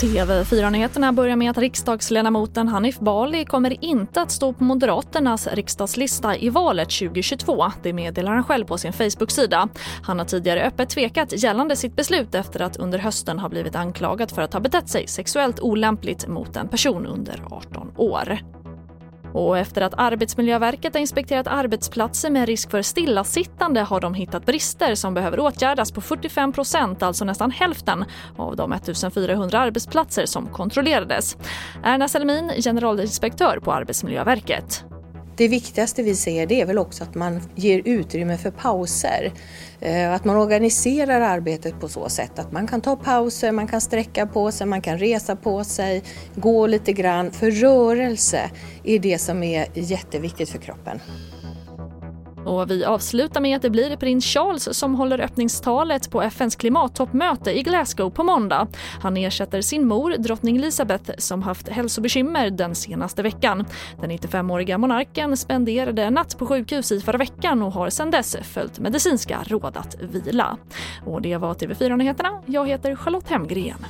TV4-nyheterna börjar med att riksdagsledamoten Hanif Bali kommer inte att stå på Moderaternas riksdagslista i valet 2022. Det meddelar han själv på sin Facebook-sida. Han har tidigare öppet tvekat gällande sitt beslut efter att under hösten ha blivit anklagad för att ha betett sig sexuellt olämpligt mot en person under 18 år. Och efter att Arbetsmiljöverket har inspekterat arbetsplatser med risk för stillasittande har de hittat brister som behöver åtgärdas på 45 procent, alltså nästan hälften av de 1400 arbetsplatser som kontrollerades. Erna Selmin, generalinspektör på Arbetsmiljöverket. Det viktigaste vi ser det är väl också att man ger utrymme för pauser. Eh, att man organiserar arbetet på så sätt att man kan ta pauser, man kan sträcka på sig, man kan resa på sig, gå lite grann. För rörelse är det som är jätteviktigt för kroppen. Och vi avslutar med att det blir prins Charles som håller öppningstalet på FNs klimattoppmöte i Glasgow på måndag. Han ersätter sin mor, drottning Elizabeth, som haft hälsobekymmer den senaste veckan. Den 95-åriga monarken spenderade en natt på sjukhus i förra veckan och har sedan dess följt medicinska råd att vila. Och det var TV4 Nyheterna. Jag heter Charlotte Hemgren.